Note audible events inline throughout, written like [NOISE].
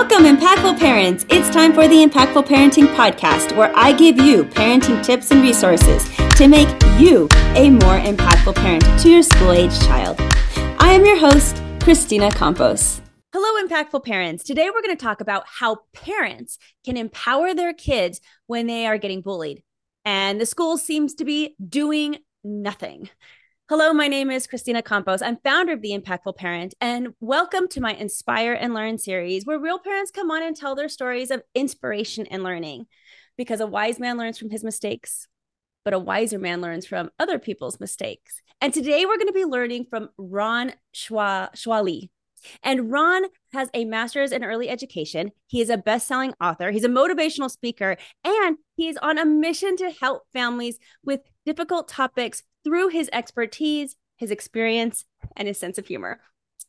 Welcome, impactful parents. It's time for the Impactful Parenting Podcast, where I give you parenting tips and resources to make you a more impactful parent to your school age child. I am your host, Christina Campos. Hello, impactful parents. Today we're going to talk about how parents can empower their kids when they are getting bullied. And the school seems to be doing nothing. Hello, my name is Christina Campos. I'm founder of The Impactful Parent, and welcome to my Inspire and Learn series, where real parents come on and tell their stories of inspiration and learning. Because a wise man learns from his mistakes, but a wiser man learns from other people's mistakes. And today we're going to be learning from Ron Schwa- Shuali. And Ron has a master's in early education. He is a best selling author. He's a motivational speaker, and he's on a mission to help families with difficult topics through his expertise, his experience, and his sense of humor.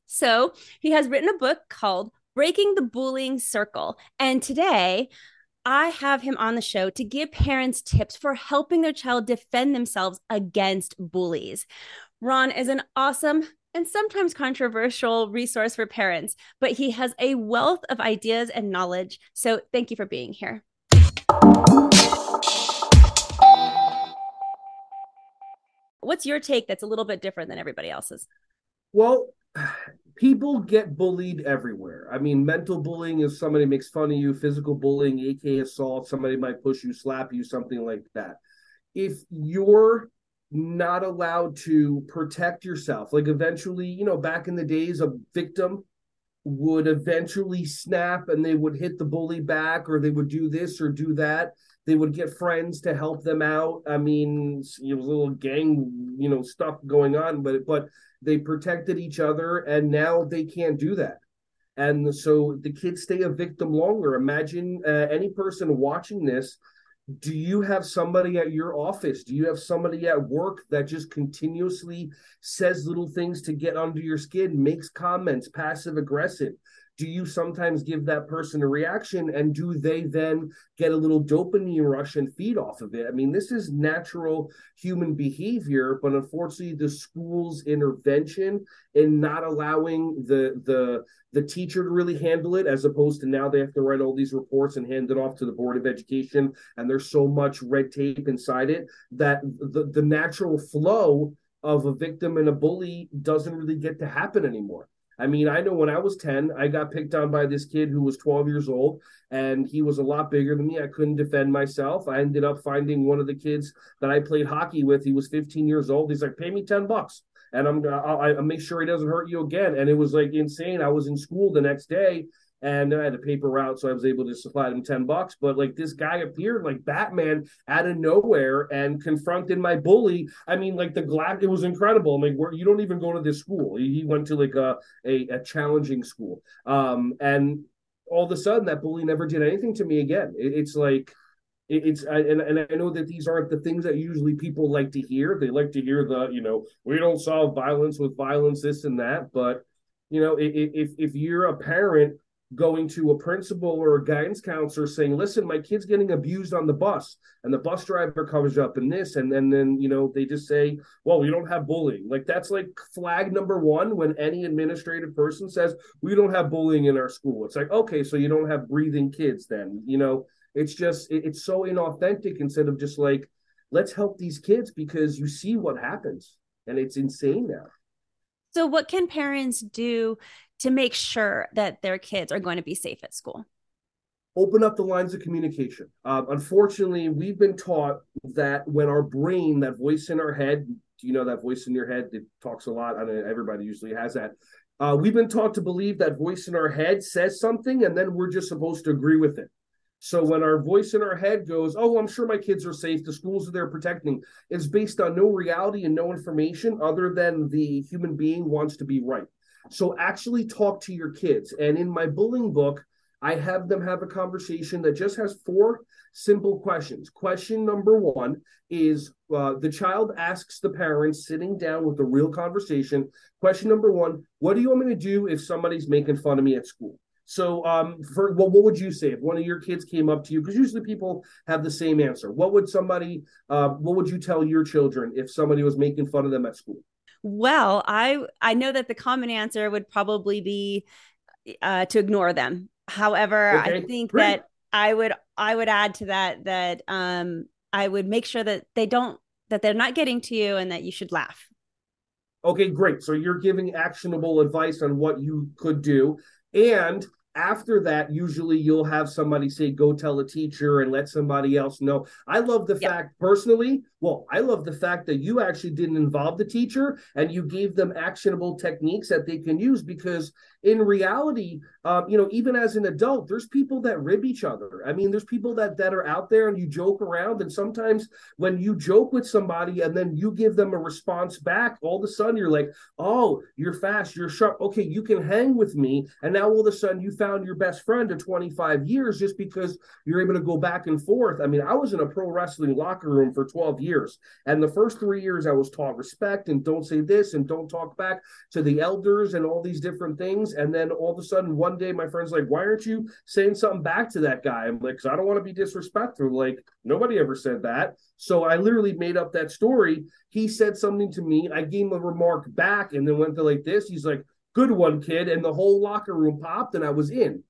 So he has written a book called Breaking the Bullying Circle. And today, I have him on the show to give parents tips for helping their child defend themselves against bullies. Ron is an awesome and sometimes controversial resource for parents, but he has a wealth of ideas and knowledge. So thank you for being here. What's your take that's a little bit different than everybody else's? Well, people get bullied everywhere. I mean, mental bullying is somebody makes fun of you, physical bullying, AK assault, somebody might push you, slap you, something like that. If you're not allowed to protect yourself, like eventually, you know, back in the days, a victim would eventually snap and they would hit the bully back or they would do this or do that they would get friends to help them out. I mean, it was a little gang, you know, stuff going on, but but they protected each other, and now they can't do that. And so the kids stay a victim longer. Imagine uh, any person watching this. Do you have somebody at your office? Do you have somebody at work that just continuously says little things to get under your skin, makes comments, passive aggressive? Do you sometimes give that person a reaction? And do they then get a little dopamine rush and feed off of it? I mean this is natural human behavior but unfortunately the school's intervention in not allowing the the the teacher to really handle it as opposed to now they have to write all these reports and hand it off to the board of education and there's so much red tape inside it that the, the natural flow of a victim and a bully doesn't really get to happen anymore I mean, I know when I was 10, I got picked on by this kid who was 12 years old and he was a lot bigger than me. I couldn't defend myself. I ended up finding one of the kids that I played hockey with. He was 15 years old. He's like, pay me 10 bucks and I'm I'll, I'll make sure he doesn't hurt you again. And it was like insane. I was in school the next day and I had a paper route, so I was able to supply them 10 bucks. But like this guy appeared like Batman out of nowhere and confronted my bully. I mean, like the glass, it was incredible. I'm like, where you don't even go to this school. He, went to like a, a, a challenging school. Um, and all of a sudden that bully never did anything to me again. It, it's like, it's and, and I know that these aren't the things that usually people like to hear. They like to hear the you know we don't solve violence with violence, this and that. But you know if if you're a parent going to a principal or a guidance counselor saying, listen, my kid's getting abused on the bus and the bus driver covers up in this. And, and then, you know, they just say, well, we don't have bullying. Like that's like flag number one when any administrative person says, we don't have bullying in our school. It's like, okay, so you don't have breathing kids then, you know, it's just, it, it's so inauthentic instead of just like, let's help these kids because you see what happens and it's insane now. So, what can parents do to make sure that their kids are going to be safe at school? Open up the lines of communication. Uh, unfortunately, we've been taught that when our brain, that voice in our head, do you know that voice in your head that talks a lot? I mean, everybody usually has that. Uh, we've been taught to believe that voice in our head says something, and then we're just supposed to agree with it. So when our voice in our head goes, "Oh, I'm sure my kids are safe. The schools are there protecting," it's based on no reality and no information other than the human being wants to be right. So actually talk to your kids. And in my bullying book, I have them have a conversation that just has four simple questions. Question number one is uh, the child asks the parents sitting down with a real conversation. Question number one What do you want me to do if somebody's making fun of me at school? So, um, for well, what would you say if one of your kids came up to you? Because usually people have the same answer. What would somebody, uh, what would you tell your children if somebody was making fun of them at school? Well, I I know that the common answer would probably be uh, to ignore them. However, okay, I think great. that I would I would add to that that um I would make sure that they don't that they're not getting to you and that you should laugh. Okay, great. So you're giving actionable advice on what you could do. And after that, usually you'll have somebody say, go tell a teacher and let somebody else know. I love the yep. fact, personally, well, I love the fact that you actually didn't involve the teacher and you gave them actionable techniques that they can use because in reality, um, you know, even as an adult, there's people that rib each other. I mean, there's people that that are out there and you joke around, and sometimes when you joke with somebody and then you give them a response back, all of a sudden you're like, "Oh, you're fast, you're sharp. Okay, you can hang with me." And now all of a sudden you found your best friend of 25 years just because you're able to go back and forth. I mean, I was in a pro wrestling locker room for 12 years, and the first three years I was taught respect and don't say this and don't talk back to the elders and all these different things things. And then all of a sudden, one day, my friend's like, Why aren't you saying something back to that guy? I'm like, Because I don't want to be disrespectful. Like, nobody ever said that. So I literally made up that story. He said something to me. I gave him a remark back and then went to like this. He's like, Good one, kid. And the whole locker room popped and I was in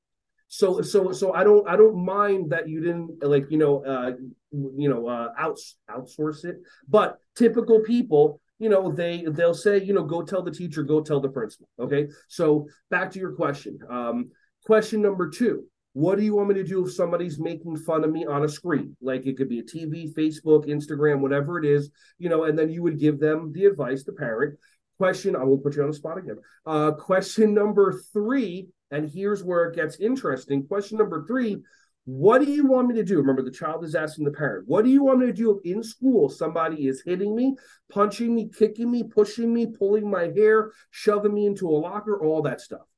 so so so i don't i don't mind that you didn't like you know uh you know uh outs outsource it. But typical people you know they they'll say you know go tell the teacher go tell the principal okay? So back to your question. Um question number two what do you want me to do if somebody's making fun of me on a screen? Like it could be a tv facebook instagram whatever it is you know and then you would give them the advice the parent. Question i won't put you on the spot again. Uh question number three and here's where it gets interesting question number three what do you want me to do? Remember, the child is asking the parent, What do you want me to do in school? Somebody is hitting me, punching me, kicking me, pushing me, pulling my hair, shoving me into a locker, all that stuff.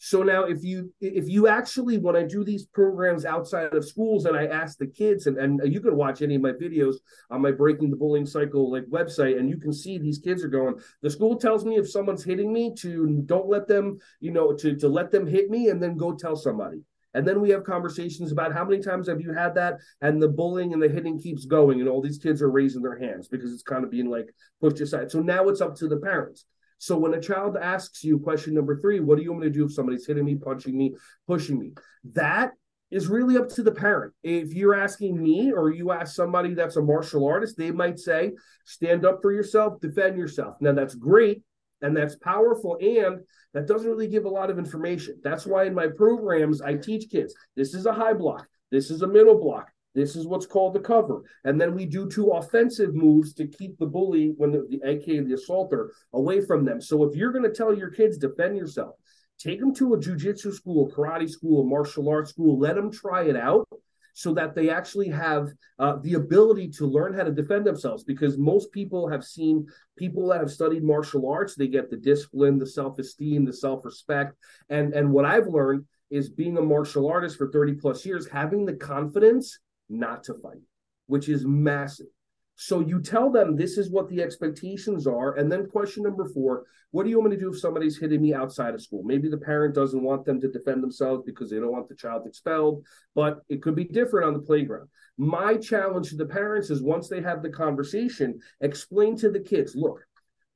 So now if you if you actually when I do these programs outside of schools and I ask the kids and, and you can watch any of my videos on my breaking the bullying cycle like website and you can see these kids are going the school tells me if someone's hitting me to don't let them you know to to let them hit me and then go tell somebody and then we have conversations about how many times have you had that, and the bullying and the hitting keeps going, and all these kids are raising their hands because it's kind of being like pushed aside. So now it's up to the parents. So when a child asks you question number three, what do you want me to do if somebody's hitting me, punching me, pushing me? That is really up to the parent. If you're asking me or you ask somebody that's a martial artist, they might say, stand up for yourself, defend yourself. Now that's great and that's powerful and that doesn't really give a lot of information that's why in my programs i teach kids this is a high block this is a middle block this is what's called the cover and then we do two offensive moves to keep the bully when the, the aka the assaulter away from them so if you're going to tell your kids defend yourself take them to a jiu-jitsu school karate school a martial arts school let them try it out so that they actually have uh, the ability to learn how to defend themselves. Because most people have seen people that have studied martial arts, they get the discipline, the self esteem, the self respect. And, and what I've learned is being a martial artist for 30 plus years, having the confidence not to fight, which is massive. So you tell them this is what the expectations are. And then question number four, what do you want me to do if somebody's hitting me outside of school? Maybe the parent doesn't want them to defend themselves because they don't want the child expelled, but it could be different on the playground. My challenge to the parents is once they have the conversation, explain to the kids, look,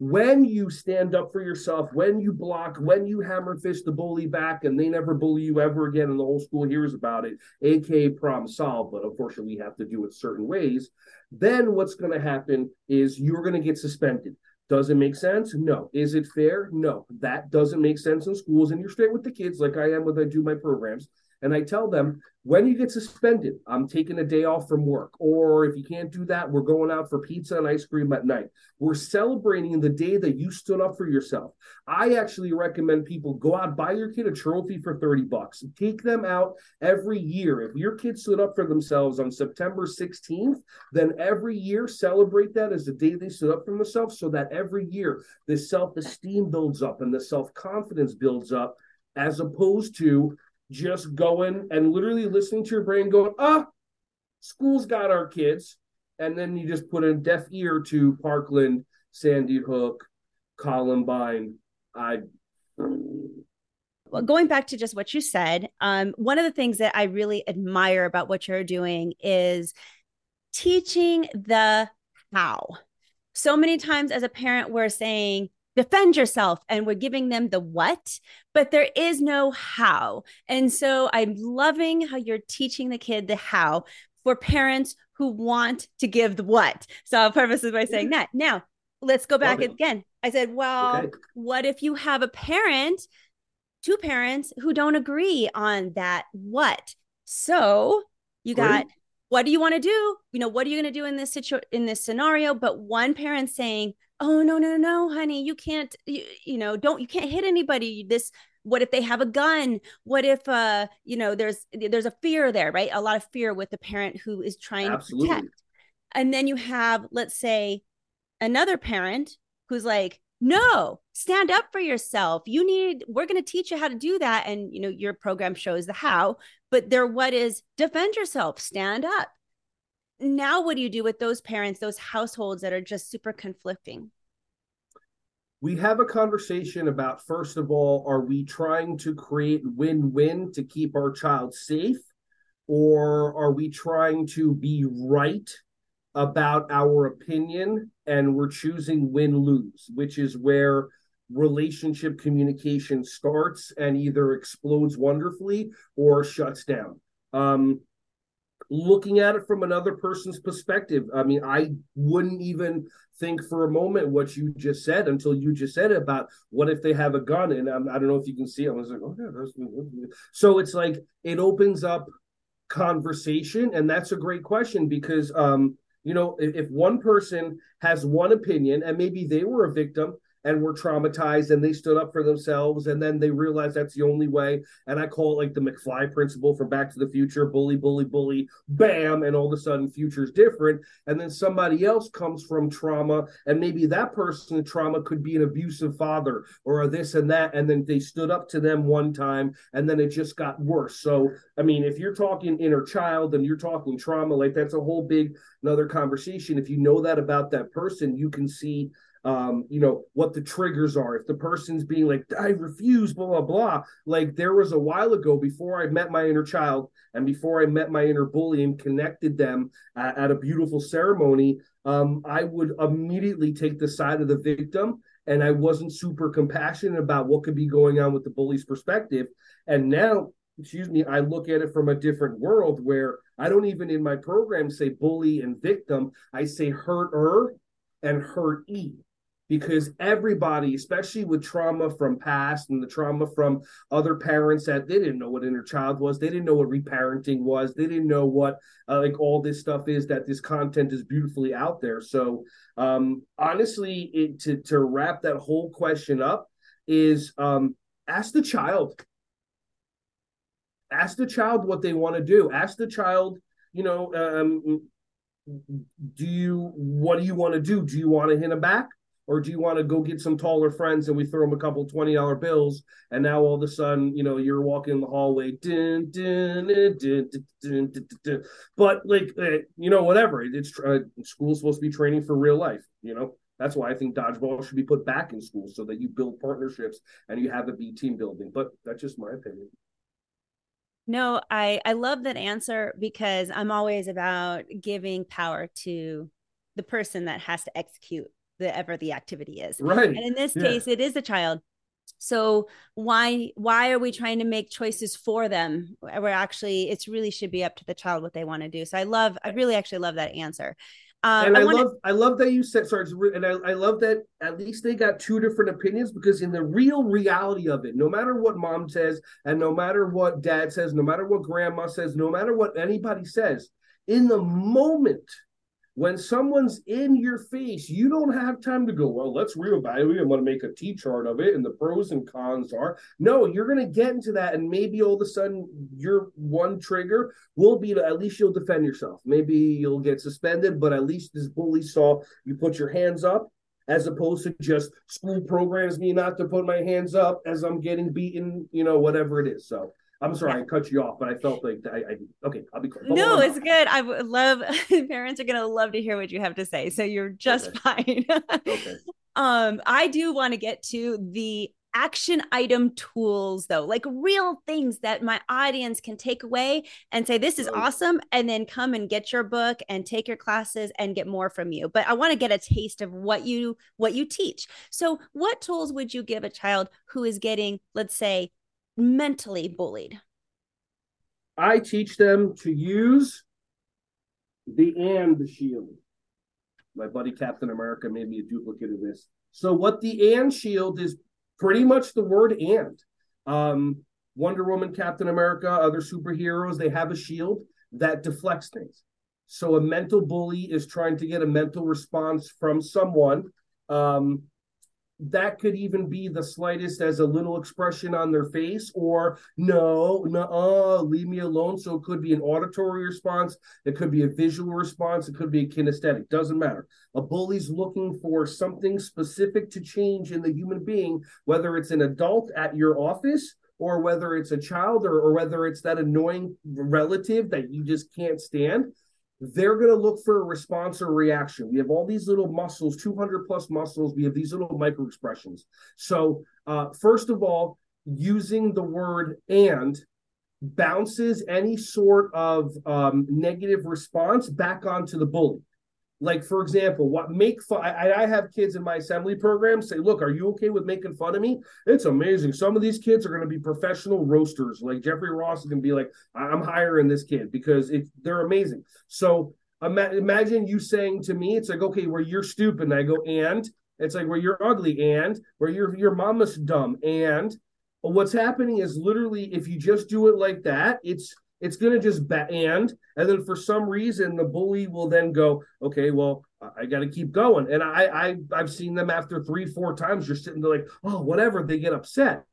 when you stand up for yourself, when you block, when you hammer fist the bully back, and they never bully you ever again, and the whole school hears about it, aka problem solved. But unfortunately, we have to do it certain ways. Then what's going to happen is you're going to get suspended. Does it make sense? No. Is it fair? No. That doesn't make sense in schools, and you're straight with the kids, like I am when I do my programs. And I tell them, when you get suspended, I'm taking a day off from work. Or if you can't do that, we're going out for pizza and ice cream at night. We're celebrating the day that you stood up for yourself. I actually recommend people go out, buy your kid a trophy for 30 bucks. Take them out every year. If your kid stood up for themselves on September 16th, then every year celebrate that as the day they stood up for themselves so that every year the self esteem builds up and the self confidence builds up as opposed to just going and literally listening to your brain going, ah, school's got our kids. And then you just put a deaf ear to Parkland, Sandy Hook, Columbine. I well, going back to just what you said, um, one of the things that I really admire about what you're doing is teaching the how. So many times as a parent, we're saying, defend yourself and we're giving them the what but there is no how. And so i'm loving how you're teaching the kid the how for parents who want to give the what. So i'll preface this by saying that. Now let's go back again. I said well okay. what if you have a parent two parents who don't agree on that what? So you got what do you want to do? You know what are you going to do in this situation in this scenario? But one parent saying oh no no no honey you can't you, you know don't you can't hit anybody this what if they have a gun? What if uh you know there's there's a fear there right? A lot of fear with the parent who is trying Absolutely. to protect. And then you have let's say another parent who's like no stand up for yourself. You need we're going to teach you how to do that. And you know your program shows the how but there what is defend yourself stand up now what do you do with those parents those households that are just super conflicting we have a conversation about first of all are we trying to create win-win to keep our child safe or are we trying to be right about our opinion and we're choosing win lose which is where relationship communication starts and either explodes wonderfully or shuts down. Um, looking at it from another person's perspective, I mean, I wouldn't even think for a moment what you just said until you just said it about what if they have a gun? And um, I don't know if you can see it. I was like, oh yeah, that's so it's like it opens up conversation and that's a great question because um you know if, if one person has one opinion and maybe they were a victim and were traumatized and they stood up for themselves and then they realized that's the only way. And i call it like the mcfly principle from back to the future bully bully bully bam and all of a sudden future's different. And then somebody else comes from trauma and maybe that person trauma could be an abusive father or this and that and then they stood up to them one time and then it just got worse. So i mean if you're talking inner child and you're talking trauma like that's a whole big another conversation. If you know that about that person you can see um, you know, what the triggers are. If the person's being like, I refuse, blah, blah, blah. Like there was a while ago before I met my inner child and before I met my inner bully and connected them at, at a beautiful ceremony, um, I would immediately take the side of the victim. And I wasn't super compassionate about what could be going on with the bully's perspective. And now, excuse me, I look at it from a different world where I don't even in my program say bully and victim. I say hurter and hurt e because everybody, especially with trauma from past and the trauma from other parents that they didn't know what inner child was, they didn't know what reparenting was, they didn't know what uh, like all this stuff is that this content is beautifully out there. So um, honestly, it, to to wrap that whole question up is um, ask the child. Ask the child what they want to do. Ask the child, you know, um, do you what do you want to do? Do you want to hit them back? Or do you want to go get some taller friends and we throw them a couple twenty dollar bills? And now all of a sudden you know you're walking in the hallway dun, dun, dun, but like uh, you know whatever it's uh, school's supposed to be training for real life you know? That's why I think dodgeball should be put back in school so that you build partnerships and you have it be team building but that's just my opinion. No I I love that answer because I'm always about giving power to the person that has to execute the ever the activity is. Right. And in this yeah. case, it is a child. So why why are we trying to make choices for them? We're actually it's really should be up to the child what they want to do. So I love I really actually love that answer. Um, and I, I wanna... love I love that you said sorry, and I, I love that at least they got two different opinions because in the real reality of it, no matter what mom says, and no matter what dad says, no matter what grandma says, no matter what anybody says, in the moment when someone's in your face, you don't have time to go, well, let's reevaluate. I'm going to make a T chart of it and the pros and cons are. No, you're going to get into that. And maybe all of a sudden, your one trigger will be to at least you'll defend yourself. Maybe you'll get suspended, but at least this bully saw you put your hands up as opposed to just school programs me not to put my hands up as I'm getting beaten, you know, whatever it is. So I'm sorry, yeah. I cut you off, but I felt like I, I okay. I'll be quick. No, it's good. I would love [LAUGHS] parents are gonna love to hear what you have to say, so you're just okay. fine. okay. [LAUGHS] Um, I do want to get to the action item tools though like real things that my audience can take away and say this is awesome and then come and get your book and take your classes and get more from you but i want to get a taste of what you what you teach so what tools would you give a child who is getting let's say mentally bullied i teach them to use the and the shield my buddy captain america made me a duplicate of this so what the and shield is pretty much the word and. Um, Wonder Woman, Captain America, other superheroes, they have a shield that deflects things. So a mental bully is trying to get a mental response from someone. Um, that could even be the slightest as a little expression on their face or no no leave me alone. So it could be an auditory response. It could be a visual response. It could be a kinesthetic. Doesn't matter. A bully's looking for something specific to change in the human being whether it's an adult at your office or whether it's a child or, or whether it's that annoying relative that you just can't stand they're going to look for a response or reaction. We have all these little muscles, 200 plus muscles. We have these little micro expressions. So, uh, first of all, using the word and bounces any sort of um, negative response back onto the bully. Like, for example, what make fun? I, I have kids in my assembly program say, Look, are you okay with making fun of me? It's amazing. Some of these kids are going to be professional roasters. Like, Jeffrey Ross is going to be like, I'm hiring this kid because it, they're amazing. So, imagine you saying to me, It's like, okay, where you're stupid. And I go, And it's like, where you're ugly. And where your, your mama's dumb. And what's happening is literally, if you just do it like that, it's, it's going to just bat and and then for some reason the bully will then go okay well i got to keep going and I, I i've seen them after three four times you're sitting there like oh whatever they get upset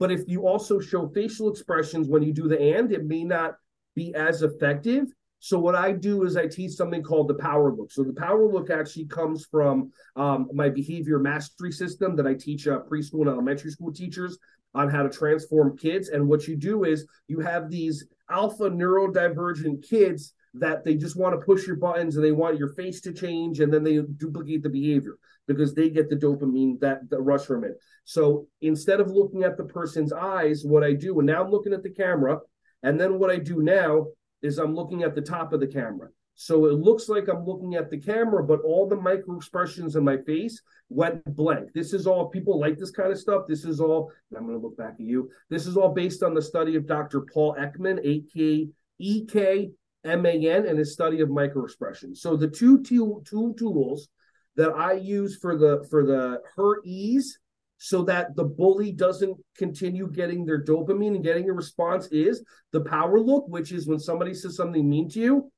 but if you also show facial expressions when you do the and it may not be as effective so what I do is I teach something called the power look. So the power look actually comes from um, my behavior mastery system that I teach uh, preschool and elementary school teachers on how to transform kids. And what you do is you have these alpha neurodivergent kids that they just want to push your buttons and they want your face to change and then they duplicate the behavior because they get the dopamine that the rush from it. So instead of looking at the person's eyes, what I do, and now I'm looking at the camera, and then what I do now is I'm looking at the top of the camera. So it looks like I'm looking at the camera, but all the micro expressions in my face went blank. This is all people like this kind of stuff. This is all, I'm going to look back at you. This is all based on the study of Dr. Paul Ekman, A K E K M A N, and his study of micro expressions. So the two tools that I use for the for the hurtees so that the bully doesn't continue getting their dopamine and getting a response is the power look, which is when somebody says something mean to you,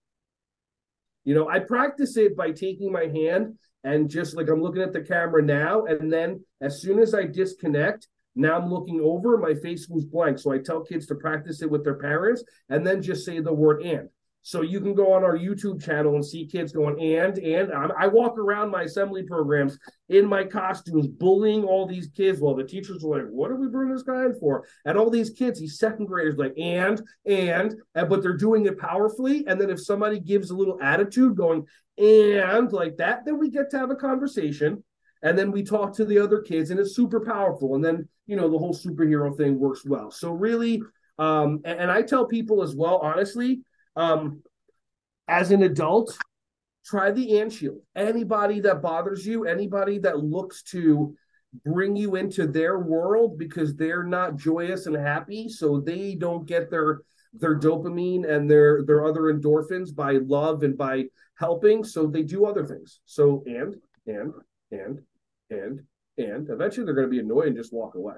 you know, I practice it by taking my hand and just like I'm looking at the camera now. And then as soon as I disconnect, now I'm looking over, my face goes blank. So I tell kids to practice it with their parents and then just say the word and. So you can go on our YouTube channel and see kids going and and I walk around my assembly programs in my costumes, bullying all these kids. While the teachers are like, "What are we bringing this guy in for?" And all these kids, these second graders, like and and and, but they're doing it powerfully. And then if somebody gives a little attitude, going and like that, then we get to have a conversation. And then we talk to the other kids, and it's super powerful. And then you know the whole superhero thing works well. So really, um, and, and I tell people as well, honestly um, as an adult, try the and shield. Anybody that bothers you, anybody that looks to bring you into their world because they're not joyous and happy, so they don't get their their dopamine and their their other endorphins by love and by helping, so they do other things. So and and and and and eventually they're going to be annoyed and just walk away.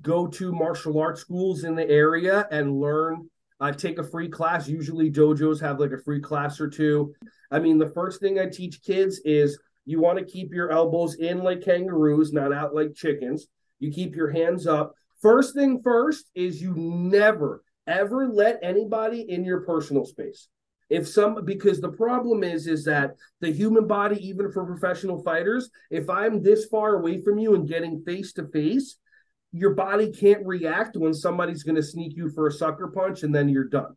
Go to martial arts schools in the area and learn I take a free class. Usually, dojos have like a free class or two. I mean, the first thing I teach kids is you want to keep your elbows in like kangaroos, not out like chickens. You keep your hands up. First thing first is you never, ever let anybody in your personal space. If some, because the problem is, is that the human body, even for professional fighters, if I'm this far away from you and getting face to face, your body can't react when somebody's going to sneak you for a sucker punch and then you're done.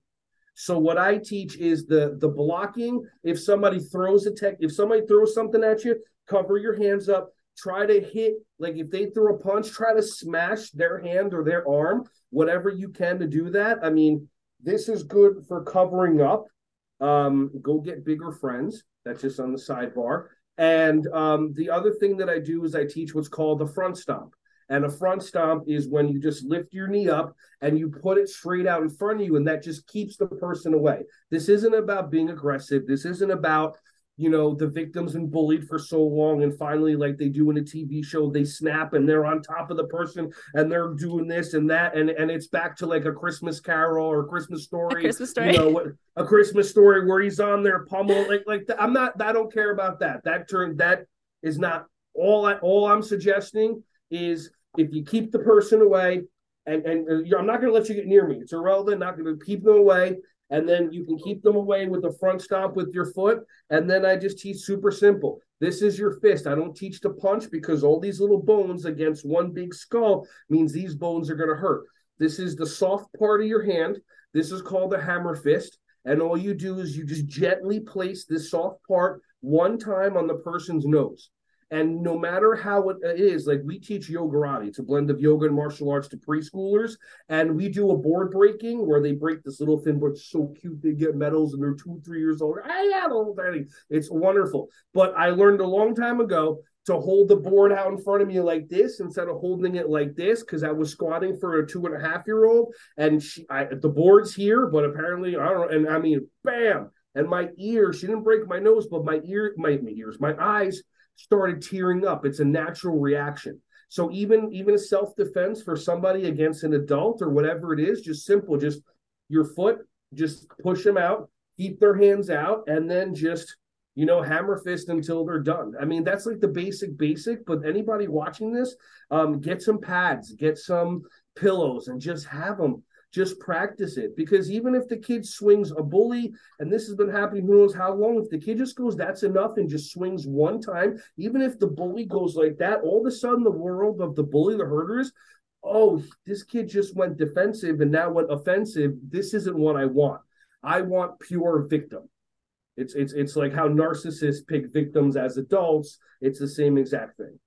So what I teach is the the blocking. If somebody throws a tech, if somebody throws something at you, cover your hands up, try to hit like if they throw a punch try to smash their hand or their arm whatever you can to do that. I mean this is good for covering up. Um go get bigger friends. That's just on the sidebar. And um the other thing that i do is i teach what's called the front stomp and a front stomp is when you just lift your knee up and you put it straight out in front of you, and that just keeps the person away. This isn't about being aggressive. This isn't about you know the victim's been bullied for so long and finally like they do in a tv show they snap and they're on top of the person and they're doing this and that and and it's back to like a christmas carol or a christmas story a christmas story you know a christmas story where he's on there pummel like like i'm not i don't care about that that turn that is not all i all i'm suggesting is if you keep the person away, and and uh, I'm not going to let you get near me. It's irrelevant. Not going to keep them away, and then you can keep them away with the front stomp with your foot. And then I just teach super simple. This is your fist. I don't teach to punch because all these little bones against one big skull means these bones are going to hurt. This is the soft part of your hand. This is called the hammer fist. And all you do is you just gently place this soft part one time on the person's nose. And no matter how it is, like we teach Yogarate, it's a blend of yoga and martial arts to preschoolers. And we do a board breaking where they break this little thin board. So cute. They get medals and they're two, three years old. I have a little tiny. It's wonderful. But I learned a long time ago to hold the board out in front of me like this instead of holding it like this because I was squatting for a two and a half year old and she, I, the board's here, but apparently I don't know. And I mean, bam, and my ear. She didn't break my nose, but my ear, my, my ears, my eyes started tearing up. It's a natural reaction. So even even a self defense for somebody against an adult or whatever it is, just simple, just your foot, just push them out, keep their hands out, and then just you know hammer fist until they're done. I mean that's like the basic basic. But anybody watching this, um, get some pads, get some pillows, and just have them just practice it because even if the kid swings a bully, and this has been happening who knows how long, if the kid just goes, that's enough, and just swings one time, even if the bully goes like that, all of a sudden the world of the bully, the herders, oh, this kid just went defensive and now went offensive. This isn't what I want. I want pure victim. It's it's it's like how narcissists pick victims as adults. It's the same exact thing.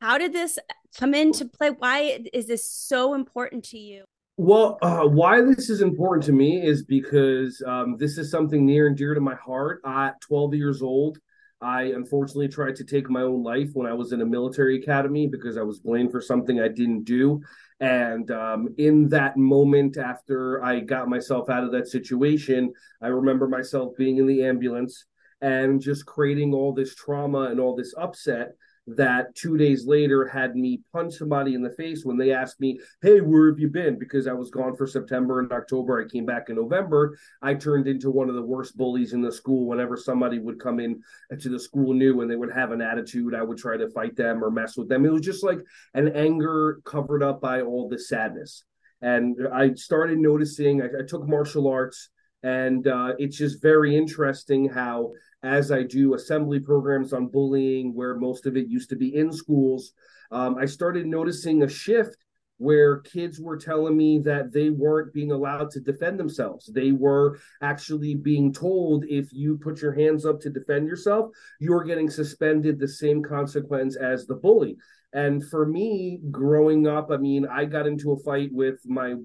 How did this come into play? Why is this so important to you? Well, uh, why this is important to me is because um, this is something near and dear to my heart. At 12 years old, I unfortunately tried to take my own life when I was in a military academy because I was blamed for something I didn't do. And um, in that moment, after I got myself out of that situation, I remember myself being in the ambulance and just creating all this trauma and all this upset that two days later had me punch somebody in the face when they asked me, Hey, where have you been? Because I was gone for September and October. I came back in November. I turned into one of the worst bullies in the school. Whenever somebody would come in to the school new and they would have an attitude, I would try to fight them or mess with them. It was just like an anger covered up by all the sadness. And I started noticing, I, I took martial arts. And uh, it's just very interesting how as I do assembly programs on bullying, where most of it used to be in schools, um, I started noticing a shift where kids were telling me that they weren't being allowed to defend themselves. They were actually being told if you put your hands up to defend yourself, you're getting suspended the same consequence as the bully. And for me, growing up, I mean, I got into a fight with my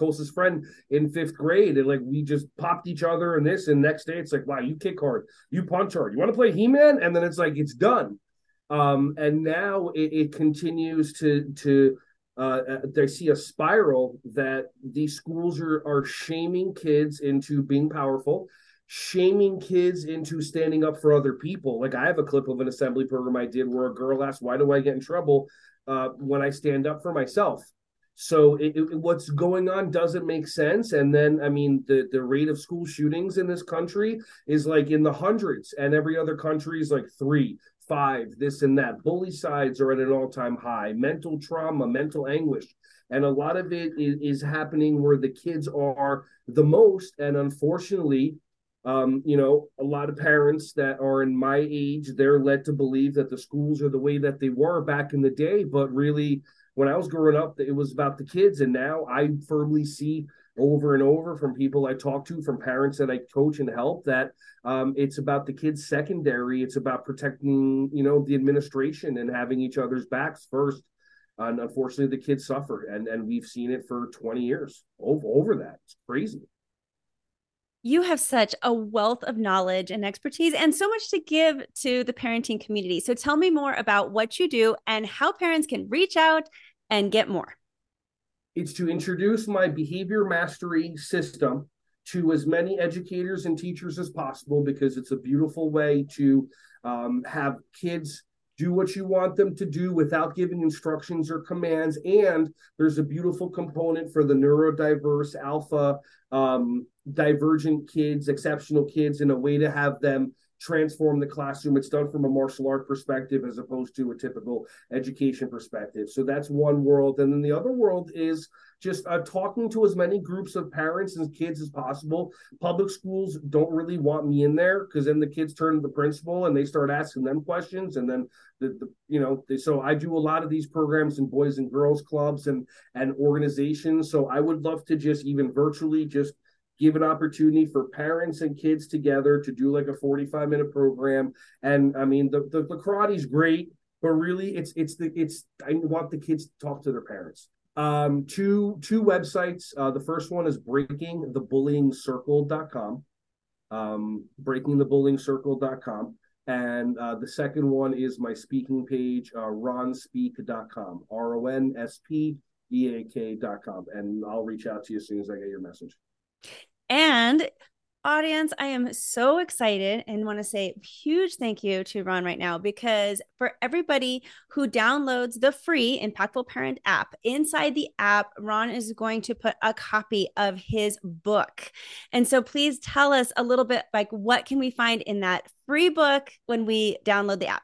closest friend in fifth grade, and like we just popped each other and this, and next day it's like, wow, you kick hard, you punch hard, you want to play He Man, and then it's like it's done. Um, and now it, it continues to to uh, I see a spiral that these schools are are shaming kids into being powerful, shaming kids into standing up for other people. Like I have a clip of an assembly program I did where a girl asked, "Why do I get in trouble uh, when I stand up for myself?" So it, it, what's going on doesn't make sense. And then, I mean, the, the rate of school shootings in this country is like in the hundreds, and every other country is like three, five, this and that. Bullycides are at an all time high. Mental trauma, mental anguish. And a lot of it is, is happening where the kids are the most. And unfortunately, um, you know, a lot of parents that are in my age, they're led to believe that the schools are the way that they were back in the day, but really, when I was growing up, it was about the kids, and now I firmly see over and over from people I talk to, from parents that I coach and help, that um, it's about the kids secondary. It's about protecting, you know, the administration and having each other's backs first. And unfortunately, the kids suffer, and and we've seen it for 20 years over over that. It's crazy. You have such a wealth of knowledge and expertise and so much to give to the parenting community. So tell me more about what you do and how parents can reach out and get more. It's to introduce my behavior mastery system to as many educators and teachers as possible because it's a beautiful way to um, have kids do what you want them to do without giving instructions or commands. And there's a beautiful component for the neurodiverse, alpha, um, divergent kids, exceptional kids, in a way to have them transform the classroom. It's done from a martial art perspective as opposed to a typical education perspective. So that's one world. And then the other world is just uh, talking to as many groups of parents and kids as possible. Public schools don't really want me in there because then the kids turn to the principal and they start asking them questions. And then the, the you know, they, so I do a lot of these programs in boys and girls clubs and and organizations. So I would love to just even virtually just give an opportunity for parents and kids together to do like a 45 minute program. And I mean, the, the, the great, but really it's, it's the, it's, I want the kids to talk to their parents. Um, two, two websites. Uh, the first one is breakingthebullyingcircle.com, um, breakingthebullyingcircle.com. And uh, the second one is my speaking page, uh, ronspeak.com, R O N S P E A K.com. And I'll reach out to you as soon as I get your message. And audience, I am so excited and want to say huge thank you to Ron right now because for everybody who downloads the free Impactful Parent app, inside the app, Ron is going to put a copy of his book. And so please tell us a little bit like what can we find in that free book when we download the app?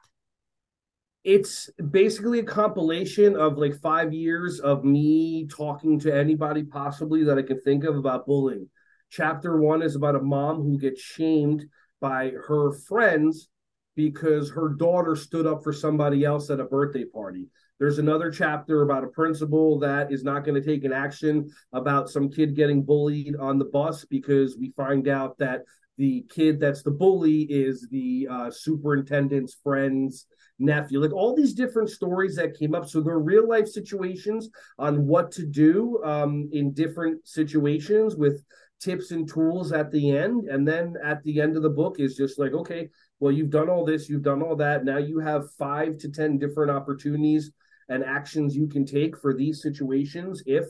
it's basically a compilation of like five years of me talking to anybody possibly that I can think of about bullying. Chapter one is about a mom who gets shamed by her friends because her daughter stood up for somebody else at a birthday party. There's another chapter about a principal that is not going to take an action about some kid getting bullied on the bus because we find out that the kid that's the bully is the uh, superintendent's friend's nephew. Like all these different stories that came up. So they're real life situations on what to do um, in different situations with tips and tools at the end. And then at the end of the book is just like, okay, well, you've done all this, you've done all that. Now you have five to 10 different opportunities and actions you can take for these situations if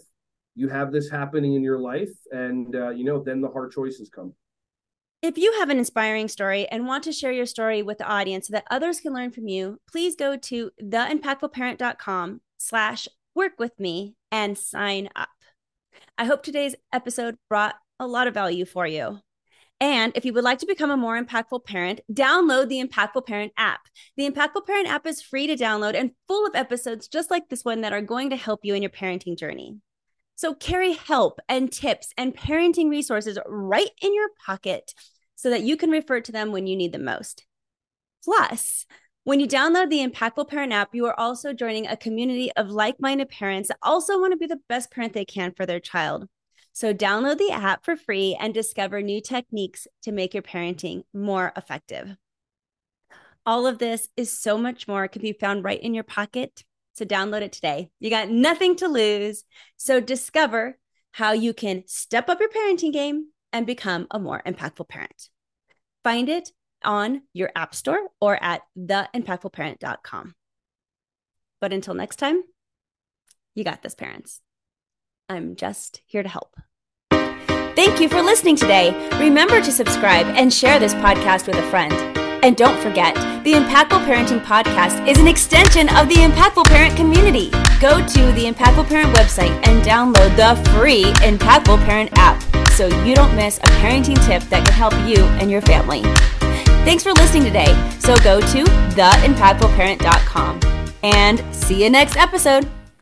you have this happening in your life. And, uh, you know, then the hard choices come. If you have an inspiring story and want to share your story with the audience so that others can learn from you, please go to theimpactfulparent.com slash work with me and sign up. I hope today's episode brought a lot of value for you. And if you would like to become a more impactful parent, download the Impactful Parent app. The Impactful Parent app is free to download and full of episodes just like this one that are going to help you in your parenting journey. So carry help and tips and parenting resources right in your pocket so that you can refer to them when you need them most. Plus, when you download the Impactful Parent app, you are also joining a community of like minded parents that also want to be the best parent they can for their child. So, download the app for free and discover new techniques to make your parenting more effective. All of this is so much more can be found right in your pocket. So, download it today. You got nothing to lose. So, discover how you can step up your parenting game and become a more impactful parent. Find it on your app store or at theimpactfulparent.com. But until next time, you got this, parents. I'm just here to help. Thank you for listening today. Remember to subscribe and share this podcast with a friend. And don't forget, the Impactful Parenting Podcast is an extension of the Impactful Parent community. Go to the Impactful Parent website and download the free Impactful Parent app so you don't miss a parenting tip that can help you and your family. Thanks for listening today. So go to theimpactfulparent.com and see you next episode.